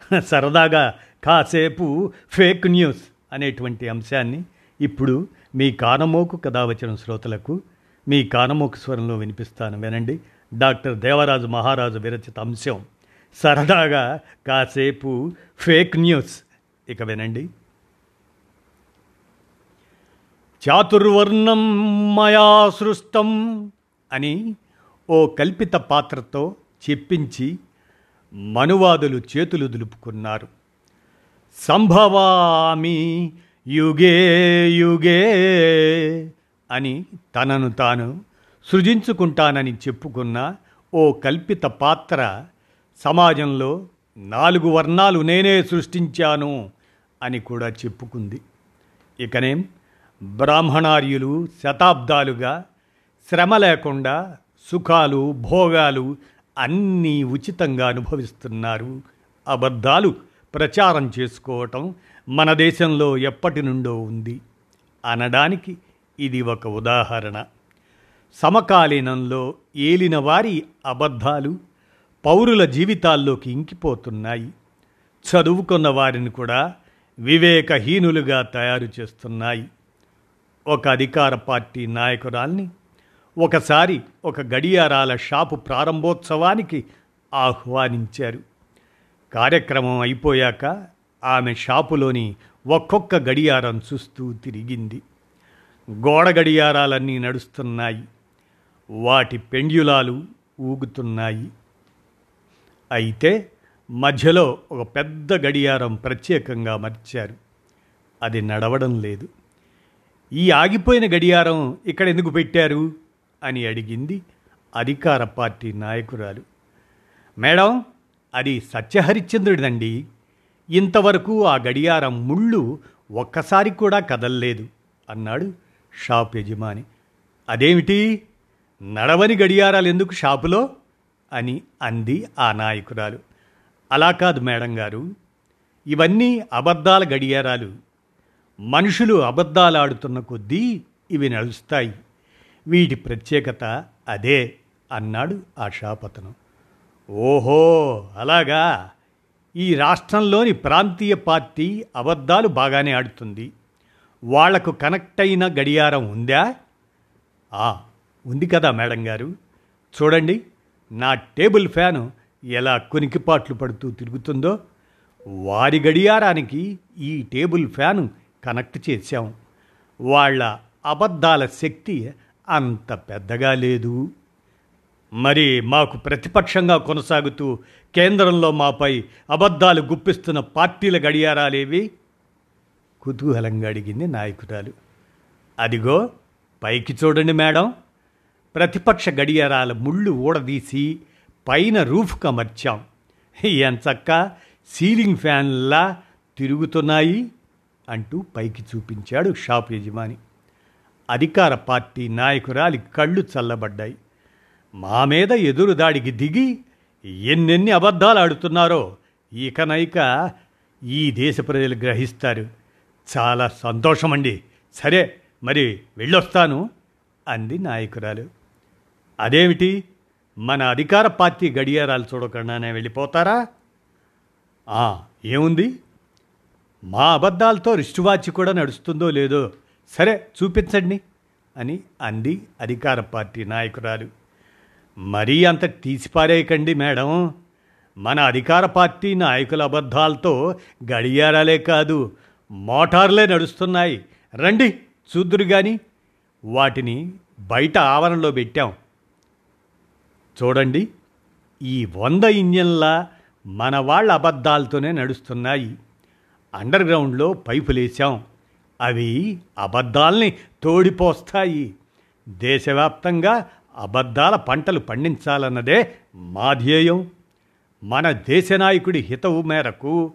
సరదాగా కాసేపు fake news అనేటువంటి అంశాన్ని ఇప్పుడు మీ కానమోకు కథ వచ్చిన శ్రోతలకు మీ కానమోకు స్వరంలో వినిపిస్తాను వినండి. డాక్టర్ దేవరాజు మహారాజు విరచిత అంశం సరదాగా కాసేపు ఫేక్ న్యూస్ ఇక వినండి. చాతుర్వర్ణం మయా సృష్టం అని ఓ కల్పిత పాత్రతో చెప్పించి మనువాదులు చేతులు దులుపుకున్నారు. సంభవామి యుగే యుగే అని తనను తాను సృజించుకుంటానని చెప్పుకున్న ఓ కల్పిత పాత్ర సమాజంలో నాలుగు వర్ణాలు నేనే సృష్టించాను అని కూడా చెప్పుకుంది. ఇకనేం బ్రాహ్మణార్యులు శతాబ్దాలుగా శ్రమ లేకుండా సుఖాలు భోగాలు అన్నీ ఉచితంగా అనుభవిస్తున్నారు. అబద్ధాలు ప్రచారం చేసుకోవటం మన దేశంలో ఎప్పటి నుండో ఉంది. అనడానికి ఇది ఒక ఉదాహరణ. సమకాలీనంలో ఏలిన వారి అబద్ధాలు పౌరుల జీవితాల్లోకి ఇంకిపోతున్నాయి. చదువుకున్న వారిని కూడా వివేకహీనులుగా తయారు చేస్తున్నాయి. ఒక అధికార పార్టీ నాయకురాల్ని ఒకసారి ఒక గడియారాల షాపు ప్రారంభోత్సవానికి ఆహ్వానించారు. కార్యక్రమం అయిపోయాక ఆమె షాపులోని ఒక్కొక్క గడియారం చూస్తూ తిరిగింది. గోడ గడియారాలన్నీ నడుస్తున్నాయి. వాటి పెండ్యులాలు ఊగుతున్నాయి. అయితే మధ్యలో ఒక పెద్ద గడియారం ప్రత్యేకంగా మర్చారు. అది నడవడం లేదు. ఈ ఆగిపోయిన గడియారం ఇక్కడ ఎందుకు పెట్టారు? అని అడిగింది అధికార పార్టీ నాయకురాలు. మేడం అది సత్యహరిశ్చంద్రుడిదండి. ఇంతవరకు ఆ గడియారం ముళ్ళు ఒక్కసారి కూడా కదల్లేదు అన్నాడు షాప్ యజమాని. అదేమిటి? నడవని గడియారాలు ఎందుకు షాపులో? అని అంది ఆ నాయకురాలు. అలా కాదు మేడం గారు. ఇవన్నీ అబద్ధాల గడియారాలు. మనుషులు అబద్ధాలు ఆడుతున్న కొద్దీ ఇవి నడుస్తాయి. వీటి ప్రత్యేకత అదే అన్నాడు ఆ ఓహో అలాగా. ఈ రాష్ట్రంలోని ప్రాంతీయ పార్టీ అబద్ధాలు బాగానే ఆడుతుంది. వాళ్ళకు కనెక్ట్ అయిన గడియారం ఉందా? ఆ ఉంది కదా మేడం గారు. చూడండి నా టేబుల్ ఫ్యాను ఎలా కొనికిపాట్లు పడుతూ తిరుగుతుందో. వారి గడియారానికి ఈ టేబుల్ ఫ్యాను కనెక్ట్ చేశాం. వాళ్ళ అబద్ధాల శక్తి అంత పెద్దగా లేదు. మరి మాకు ప్రతిపక్షంగా కొనసాగుతూ కేంద్రంలో మాపై అబద్ధాలు గుప్పిస్తున్న పార్టీల గడియారాలేవి? కుతూహలంగా అడిగింది నాయకురాలు. అదిగో పైకి చూడండి మేడం. ప్రతిపక్ష గడియారాల ముళ్ళు ఊడదీసి పైన రూఫ్కి అమర్చాం ఎంచక్క సీలింగ్ ఫ్యాన్లా తిరుగుతున్నాయి? అంటూ పైకి చూపించాడు షాప్ యజమాని. అధికార పార్టీ నాయకురాలి కళ్ళు చల్లబడ్డాయి. మా మీద ఎదురుదాడికి దిగి ఎన్నెన్ని అబద్ధాలు ఆడుతున్నారో ఇకనైక ఈ దేశ ప్రజలు గ్రహిస్తారు. చాలా సంతోషమండి. సరే మరి వెళ్ళొస్తాను అంది నాయకురాలు. అదేమిటి? మన అధికార పార్టీ గడియారాలు చూడకుండానే వెళ్ళిపోతారా? ఏముంది? మా అబద్ధాలతో రిస్టువాచ్ కూడా నడుస్తుందో లేదో సరే చూపించండి అని అంది అధికార పార్టీ నాయకురాలు. మరీ అంత తీసిపారేయకండి మేడం. మన అధికార పార్టీ నాయకుల అబద్ధాలతో గడియారాలే కాదు మోటార్లే నడుస్తున్నాయి. రండి చూద్దురు కానీ వాటిని బయట ఆవరణలో పెట్టాం. చూడండి ఈ వంద ఇంజన్ల మన వాళ్ళ అబద్ధాలతోనే నడుస్తున్నాయి. అండర్ గ్రౌండ్లో పైపులేసాం అవి అబద్ధాల్ని తోడిపోస్తాయి. దేశవ్యాప్తంగా అబద్ధాల పంటలు పండించాలన్నదే మా ధ్యేయం. మన దేశ నాయకుడి హితవు మేరకు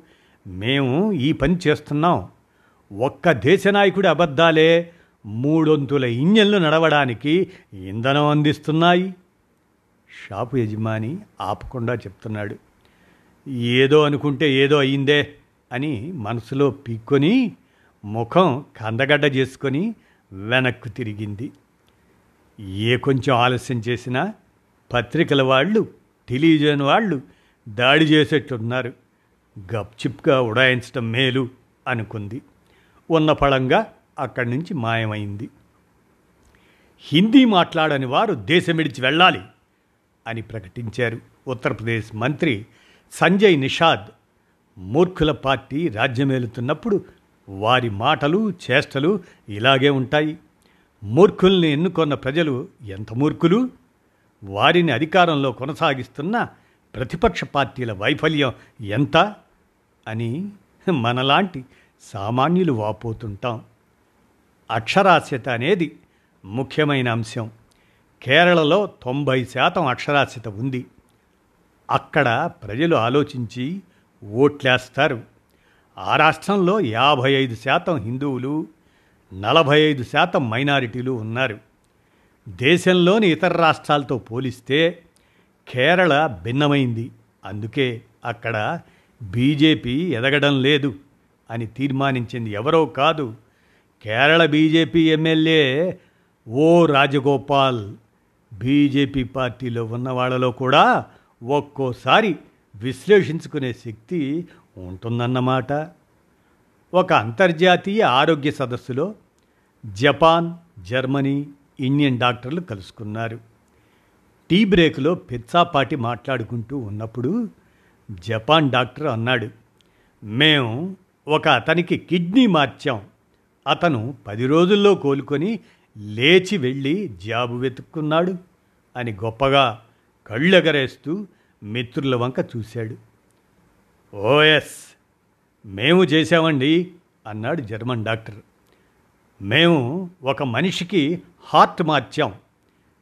మేము ఈ పని చేస్తున్నాం. ఒక్క దేశ నాయకుడి అబద్ధాలే మూడొంతుల ఇంజన్లు నడవడానికి ఇంధనం అందిస్తున్నాయి. షాపు యజమాని ఆపకుండా చెప్తున్నాడు. ఏదో అనుకుంటే ఏదో అయిందే అని మనసులో పీక్కొని ముఖం కందగడ్డ చేసుకొని వెనక్కు తిరిగింది. ఏ కొంచెం ఆలస్యం చేసినా పత్రికల వాళ్ళు టెలివిజన్ వాళ్ళు దాడి చేసేట్టున్నారు. గప్చిప్గా ఉడాయించడం మేలు అనుకుంది. ఉన్న ఫలంగా అక్కడి నుంచి మాయమైంది. హిందీ మాట్లాడని వారు దేశం విడిచి వెళ్ళాలి అని ప్రకటించారు ఉత్తరప్రదేశ్ మంత్రి సంజయ్ నిషాద్. మూర్ఖుల పార్టీ రాజ్యమేలుతున్నప్పుడు వారి మాటలు చేష్టలు ఇలాగే ఉంటాయి. మూర్ఖుల్ని ఎన్నుకొన్న ప్రజలు ఎంత మూర్ఖులు? వారిని అధికారంలో కొనసాగిస్తున్న ప్రతిపక్ష పార్టీల వైఫల్యం ఎంత? అని మనలాంటి సామాన్యులు వాపోతుంటాం. అక్షరాస్యత అనేది ముఖ్యమైన అంశం. కేరళలో తొంభై శాతం అక్షరాస్యత ఉంది. అక్కడ ప్రజలు ఆలోచించి ఓట్లేస్తారు. ఆ రాష్ట్రంలో యాభై ఐదు శాతం హిందువులు నలభై ఐదు శాతం మైనారిటీలు ఉన్నారు. దేశంలోని ఇతర రాష్ట్రాలతో పోలిస్తే కేరళ భిన్నమైంది. అందుకే అక్కడ బీజేపీ ఎదగడం లేదు అని తీర్మానించింది ఎవరో కాదు Kerala BJP MLA O Rajagopal. BJP party ఉన్న వాళ్ళలో కూడా ఒక్కోసారి విశ్లేషించుకునే శక్తి ఉంటుందన్నమాట. ఒక అంతర్జాతీయ ఆరోగ్య సదస్సులో జపాన్ జర్మనీ ఇండియన్ డాక్టర్లు కలుసుకున్నారు. టీ బ్రేక్లో పిచ్చాపాటి మాట్లాడుకుంటూ ఉన్నప్పుడు జపాన్ డాక్టర్ అన్నాడు మేము ఒక అతనికి కిడ్నీ మార్చాం. అతను పది రోజుల్లో కోలుకొని లేచి వెళ్ళి జాబు వెతుక్కున్నాడు అని గొప్పగా కళ్ళెగరేస్తూ మిత్రుల వంక చూశాడు. ఓఎస్. మేము చేశామండి అన్నాడు జర్మన్ డాక్టర్. మేము ఒక మనిషికి హార్ట్ మార్చాం.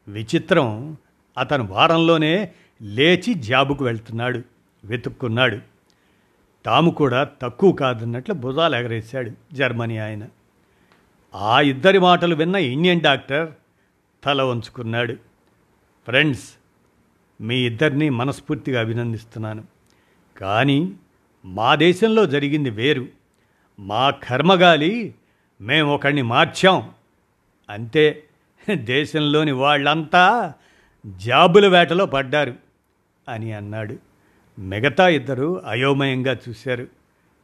విచిత్రం. అతను వారంలోనే లేచి జాబుకు వెళ్తున్నాడు వెతుక్కున్నాడు. తాము కూడా తక్కువ కాదన్నట్లు భుజాలు ఎగరేశాడు జర్మనీ ఆయన. ఆ ఇద్దరి మాటలు విన్న ఇండియన్ డాక్టర్ తల వంచుకున్నాడు. ఫ్రెండ్స్ మీ ఇద్దరిని మనస్ఫూర్తిగా అభినందిస్తున్నాను. కానీ మా దేశంలో జరిగింది వేరు. మా కర్మగాలి మేము ఒకడిని మార్చాం. అంతే. దేశంలోని వాళ్ళంతా జాబుల వేటలో పడ్డారు అని అన్నాడు. మిగతా ఇద్దరు అయోమయంగా చూశారు.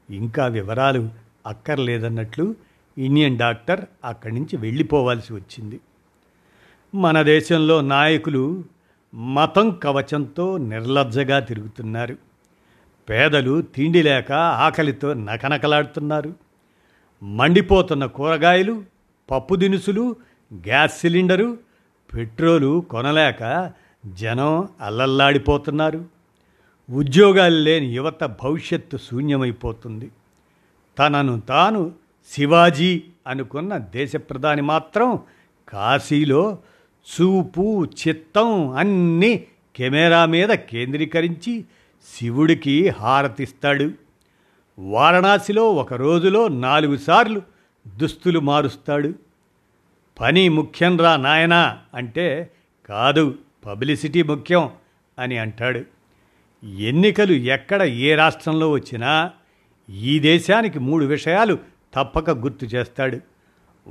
ఇంకా వివరాలు అక్కర్లేదన్నట్లు ఇండియన్ డాక్టర్ అక్కడి నుంచి వెళ్ళిపోవాల్సి వచ్చింది. మన దేశంలో నాయకులు మతం కవచంతో నిర్లజ్జగా తిరుగుతున్నారు. పేదలు తిండి లేక ఆకలితో నకనకలాడుతున్నారు. మండిపోతున్న కూరగాయలు పప్పు దినుసులు గ్యాస్ సిలిండరు పెట్రోలు కొనలేక జనం అల్లల్లాడిపోతున్నారు. ఉద్యోగాలు లేని యువత భవిష్యత్తు శూన్యమైపోతుంది. తనను తాను శివాజీ అనుకున్న దేశ ప్రధాని మాత్రం కాశీలో చూపు చిత్తం అన్నీ కెమెరా మీద కేంద్రీకరించి శివుడికి హారతిస్తాడు. వారణాసిలో ఒక రోజులో నాలుగు సార్లు దుస్తులు మారుస్తాడు. పని ముఖ్యం రా నాయనా అంటే కాదు పబ్లిసిటీ ముఖ్యం అని అంటాడు. ఎన్నికలు ఎక్కడ ఏ రాష్ట్రంలో వచ్చినా ఈ దేశానికి మూడు విషయాలు తప్పక గుర్తు చేస్తాడు.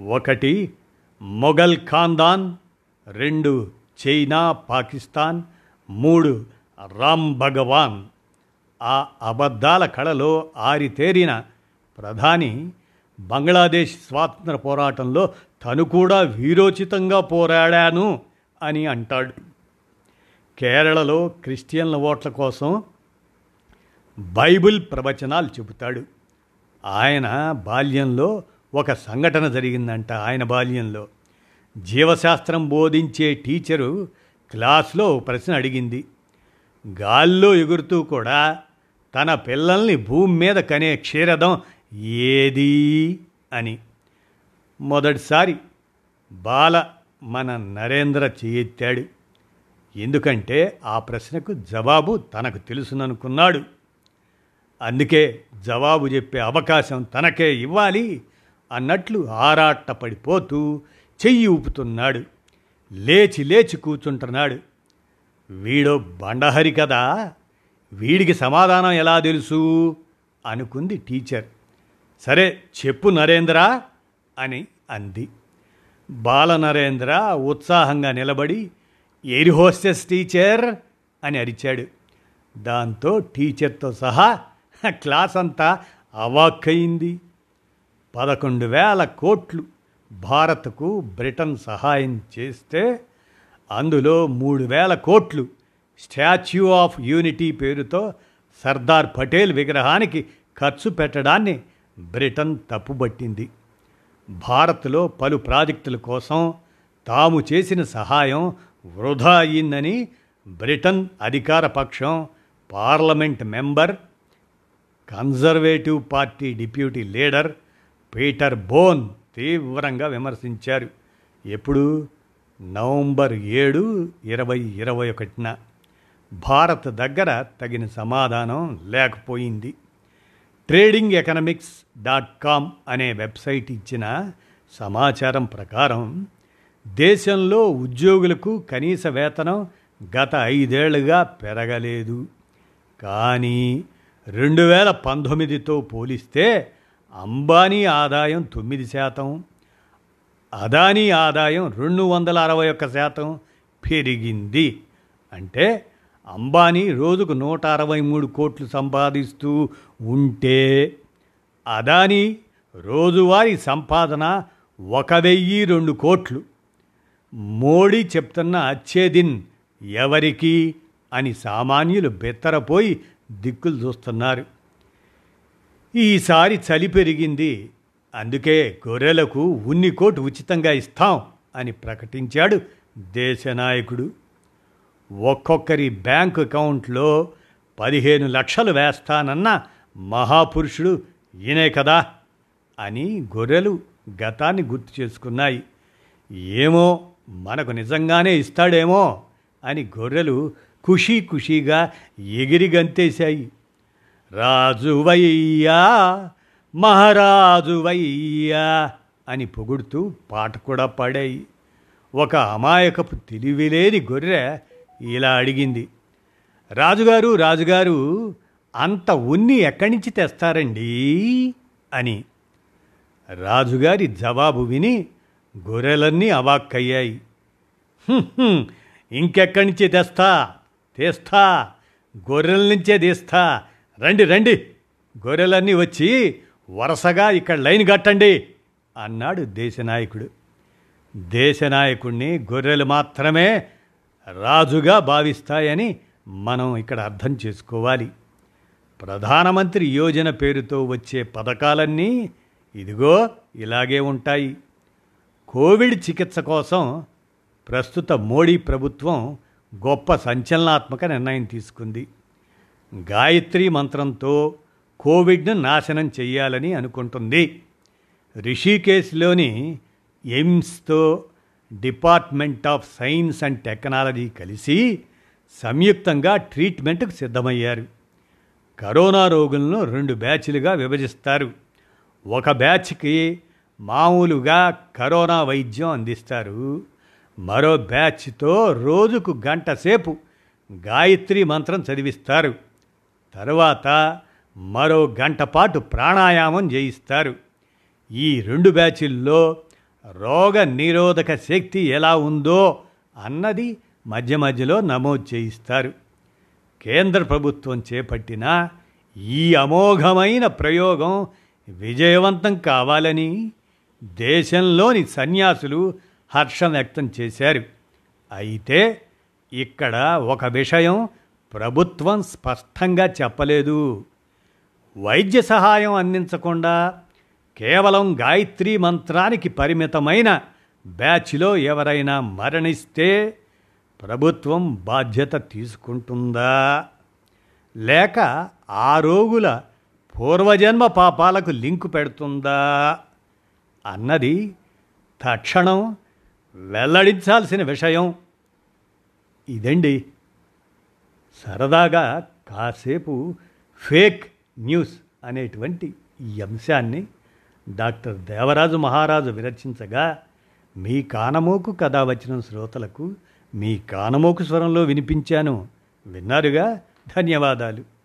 ఒకటి మొఘల్ ఖాందాన్ రెండు చైనా పాకిస్తాన్ మూడు రామ్ భగవాన్ ఆ అబద్ధాల కళలో ఆరితేరిన ప్రధాని బంగ్లాదేశ్ స్వాతంత్ర పోరాటంలో తను కూడా వీరోచితంగా పోరాడాను అని అంటాడు. కేరళలో క్రిస్టియన్ల ఓట్ల కోసం బైబిల్ ప్రవచనాలు చెబుతాడు. ఆయన బాల్యంలో ఒక సంఘటన జరిగిందంట ఆయన బాల్యంలో. జీవశాస్త్రం బోధించే టీచరు క్లాస్లో ప్రశ్న అడిగింది. గాల్లో ఎగురుతూ కూడా తన పిల్లల్ని భూమి మీద కనే క్షీరదం ఏది అని. మొదటిసారి బాల మన నరేంద్ర చేయెత్తాడు ఎందుకంటే ఆ ప్రశ్నకు జవాబు తనకు తెలుసుననుకున్నాడు. అందుకే జవాబు చెప్పే అవకాశం తనకే ఇవ్వాలి అన్నట్లు ఆరాటపడిపోతూ చెయ్యి ఊపుతున్నాడు. లేచి లేచి కూర్చుంటున్నాడు. వీడో బండహరి కదా. వీడికి సమాధానం ఎలా తెలుసు? అనుకుంది టీచర్. సరే చెప్పు నరేంద్ర అని అంది. బాల నరేంద్ర ఉత్సాహంగా నిలబడి ఎయిర్ హోస్టెస్ టీచర్ అని అరిచాడు. దాంతో టీచర్తో సహా క్లాస్ అంతా అవాక్కయింది. పదకొండు వేల కోట్లు భారత్కు బ్రిటన్ సహాయం చేస్తే అందులో మూడు వేల కోట్లు స్టాచ్యూ ఆఫ్ యూనిటీ పేరుతో సర్దార్ పటేల్ విగ్రహానికి ఖర్చు పెట్టడాన్ని బ్రిటన్ తప్పుబట్టింది. భారత్లో పలు ప్రాజెక్టుల కోసం తాము చేసిన సహాయం వృధా అయిందని బ్రిటన్ అధికార పక్షం parliament member conservative party deputy leader Peter Bone తీవ్రంగా విమర్శించారు. ఎప్పుడు? నవంబర్ ఏడు ఇరవై ఇరవై ఒకటిన భారత్ దగ్గర తగిన సమాధానం లేకపోయింది. ట్రేడింగ్ ఎకనమిక్స్ డాట్ కామ్ అనే వెబ్సైట్ ఇచ్చిన సమాచారం ప్రకారం దేశంలో ఉద్యోగులకు కనీస వేతనం గత ఐదేళ్ళుగా పెరగలేదు. కానీ రెండు వేల పంతొమ్మిదితో పోలిస్తే అంబానీ ఆదాయం తొమ్మిది శాతం. అదానీ ఆదాయం రెండు వందల అరవై ఒక్క శాతం పెరిగింది. అంటే అంబానీ రోజుకు నూట అరవై మూడు కోట్లు సంపాదిస్తూ ఉంటే అదానీ రోజువారీ సంపాదన ఒక వెయ్యి రెండు కోట్లు. మోడీ చెప్తున్న అచ్చేదిన్ ఎవరికి అని సామాన్యులు బెత్తరపోయి దిక్కులు చూస్తున్నారు. ఈసారి చలి పెరిగింది అందుకే గొర్రెలకు ఉన్ని కోటు ఉచితంగా ఇస్తాం అని ప్రకటించాడు దేశనాయకుడు. ఒక్కొక్కరి బ్యాంక్ అకౌంట్లో పదిహేను లక్షలు వేస్తానన్న మహాపురుషుడు ఈయనే కదా అని గొర్రెలు గతాన్ని గుర్తు చేసుకున్నాయి. ఏమో మనకు నిజంగానే ఇస్తాడేమో అని గొర్రెలు ఖుషీ ఖుషీగా ఎగిరి గంతేశాయి. రాజువయ్యా మహారాజువయ్యా అని పొగుడుతూ పాట కూడా పాడాయి. ఒక అమాయకపు తెలివిలేని గొర్రె ఇలా అడిగింది రాజుగారు రాజుగారు అంత ఉన్ని ఎక్కడి నుంచి తెస్తారండి? అని. రాజుగారి జవాబు విని గొర్రెలన్నీ అవాక్కయ్యాయి. ఇంకెక్కడి నుంచి తెస్తా తెస్తా గొర్రెల నుంచే తీస్తా రండి రండి గొర్రెలన్నీ వచ్చి వరుసగా ఇక్కడ లైన్ కట్టండి అన్నాడు దేశనాయకుడు. దేశనాయకుణ్ణి గొర్రెలు మాత్రమే రాజుగా భావిస్తాయని మనం ఇక్కడ అర్థం చేసుకోవాలి. ప్రధానమంత్రి యోజన పేరుతో వచ్చే పథకాలన్నీ ఇదిగో ఇలాగే ఉంటాయి. కోవిడ్ చికిత్స కోసం ప్రస్తుత మోడీ ప్రభుత్వం గొప్ప సంచలనాత్మక నిర్ణయం తీసుకుంది. గాయత్రి మంత్రంతో కోవిడ్ను నాశనం చేయాలని అనుకుంటుంది. రిషికేశ్లోని ఎయిమ్స్తో department of science and technology కలిసి సంయుక్తంగా ట్రీట్మెంట్కు సిద్ధమయ్యారు. కరోనా రోగులను రెండు బ్యాచ్లుగా విభజిస్తారు. ఒక బ్యాచ్కి మామూలుగా కరోనా వైద్యం అందిస్తారు. మరో బ్యాచ్తో రోజుకు గంట సేపు గాయత్రి మంత్రం చదివిస్తారు. తరువాత మరో గంట పాటు ప్రాణాయామం చేయిస్తారు. ఈ రెండు బ్యాచుల్లో రోగ నిరోధక శక్తి ఎలా ఉందో అన్నది మధ్య మధ్యలో నమోదు చేయిస్తారు. కేంద్ర ప్రభుత్వం చేపట్టిన ఈ అమోఘమైన ప్రయోగం విజయవంతం కావాలని దేశంలోని సన్యాసులు హర్షం వ్యక్తం చేశారు. అయితే ఇక్కడ ఒక విషయం ప్రభుత్వం స్పష్టంగా చెప్పలేదు. వైద్య సహాయం అందించకుండా కేవలం గాయత్రి మంత్రానికి పరిమితమైన బ్యాచ్లో ఎవరైనా మరణిస్తే ప్రభుత్వం బాధ్యత తీసుకుంటుందా? లేక ఆ రోగుల పూర్వజన్మ పాపాలకు లింకు పెడుతుందా? అన్నది తక్షణం వెల్లడించాల్సిన విషయం. ఇదండి. సరదాగా కాసేపు ఫేక్ న్యూస్ అనేటువంటి ఈ అంశాన్ని డాక్టర్ దేవరాజు మహారాజు విరచించగా మీ కానమోకు కథ వచ్చిన శ్రోతలకు మీ కానమోకు స్వరంలో వినిపించాను. విన్నారుగా? ధన్యవాదాలు.